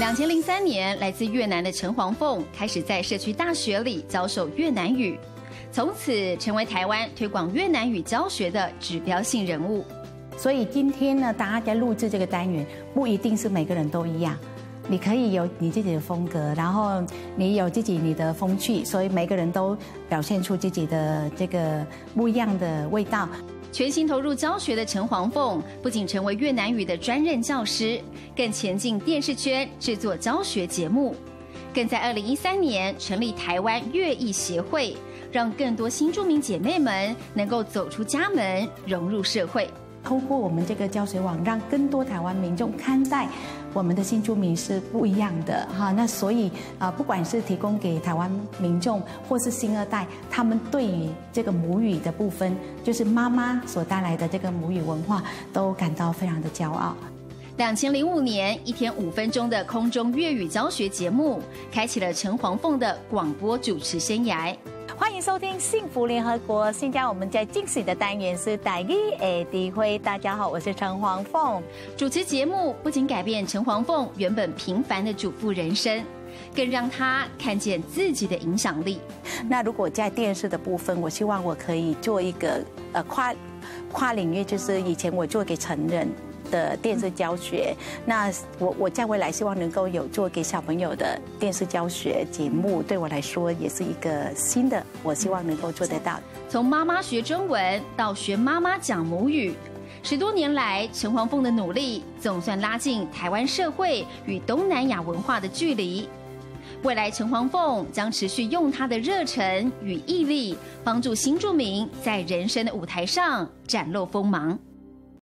两千零三年，来自越南的陈黄凤开始在社区大学里教授越南语，从此成为台湾推广越南语教学的指标性人物。所以今天呢，大家录制这个单元，不一定是每个人都一样，你可以有你自己的风格，然后你有自己你的风趣，所以每个人都表现出自己的这个不一样的味道。全心投入教学的陈黄凤，不仅成为越南语的专任教师，更前进电视圈制作教学节目，更在二零一三年成立台湾越裔协会，让更多新住民姐妹们能够走出家门，融入社会。通过我们这个教学网，让更多台湾民众看待。我们的新住民是不一样的哈，那所以啊，不管是提供给台湾民众，或是新二代，他们对于这个母语的部分，就是妈妈所带来的这个母语文化，都感到非常的骄傲。两千零五年，一天五分钟的空中粤语教学节目，开启了陈黄凤的广播主持生涯。欢迎收听《幸福联合国》。现在我们在进行的单元是台语的智慧。大家好，我是陈黄凤。主持节目不仅改变陈黄凤原本平凡的主妇人生，更让她看见自己的影响力。那如果在电视的部分，我希望我可以做一个呃跨跨领域，就是以前我做给成人。的电视教学，那我我将未来希望能够有做给小朋友的电视教学节目，对我来说也是一个新的，我希望能够做得到。从妈妈学中文到学妈妈讲母语，十多年来，陈黄凤的努力总算拉近台湾社会与东南亚文化的距离。未来，陈黄凤将持续用她的热忱与毅力，帮助新住民在人生的舞台上展露锋芒。